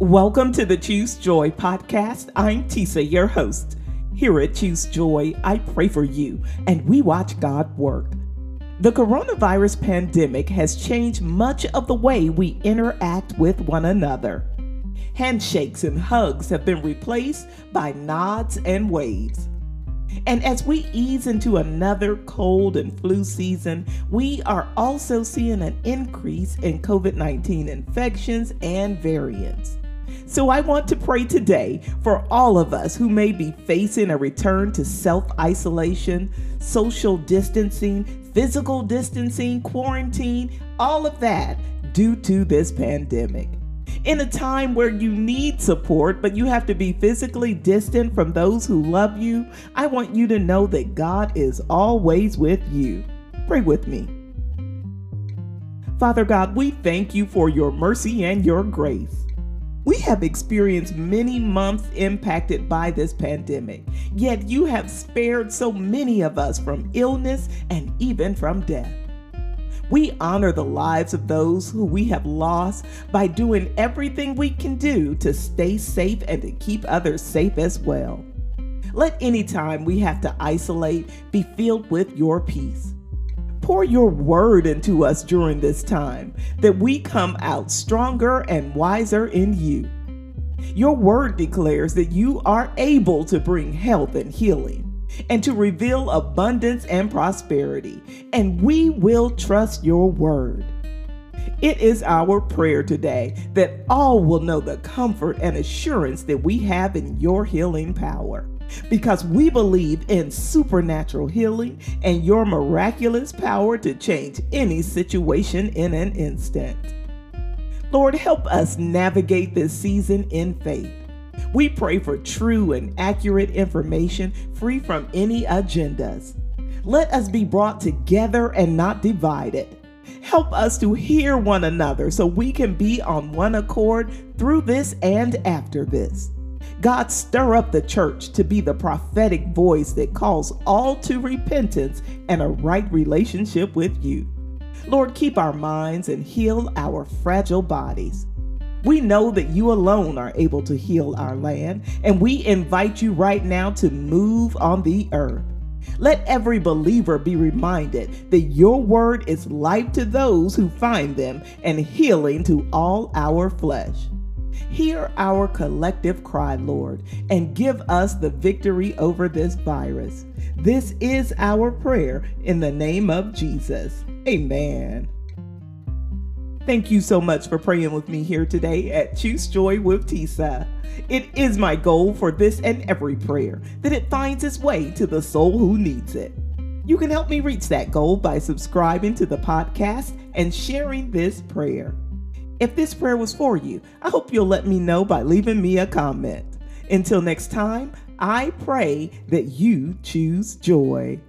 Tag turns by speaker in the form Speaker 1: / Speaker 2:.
Speaker 1: Welcome to the Choose Joy podcast. I'm Tisa, your host. Here at Choose Joy, I pray for you and we watch God work. The coronavirus pandemic has changed much of the way we interact with one another. Handshakes and hugs have been replaced by nods and waves. And as we ease into another cold and flu season, we are also seeing an increase in COVID 19 infections and variants. So I want to pray today for all of us who may be facing a return to self isolation, social distancing, physical distancing, quarantine, all of that due to this pandemic. In a time where you need support, but you have to be physically distant from those who love you, I want you to know that God is always with you. Pray with me. Father God, we thank you for your mercy and your grace. We have experienced many months impacted by this pandemic, yet you have spared so many of us from illness and even from death. We honor the lives of those who we have lost by doing everything we can do to stay safe and to keep others safe as well. Let any time we have to isolate be filled with your peace. Pour your word into us during this time that we come out stronger and wiser in you. Your word declares that you are able to bring health and healing and to reveal abundance and prosperity, and we will trust your word. It is our prayer today that all will know the comfort and assurance that we have in your healing power because we believe in supernatural healing and your miraculous power to change any situation in an instant. Lord, help us navigate this season in faith. We pray for true and accurate information free from any agendas. Let us be brought together and not divided. Help us to hear one another so we can be on one accord through this and after this. God, stir up the church to be the prophetic voice that calls all to repentance and a right relationship with you. Lord, keep our minds and heal our fragile bodies. We know that you alone are able to heal our land, and we invite you right now to move on the earth. Let every believer be reminded that your word is life to those who find them and healing to all our flesh. Hear our collective cry, Lord, and give us the victory over this virus. This is our prayer in the name of Jesus. Amen. Thank you so much for praying with me here today at Choose Joy with Tisa. It is my goal for this and every prayer that it finds its way to the soul who needs it. You can help me reach that goal by subscribing to the podcast and sharing this prayer. If this prayer was for you, I hope you'll let me know by leaving me a comment. Until next time, I pray that you choose joy.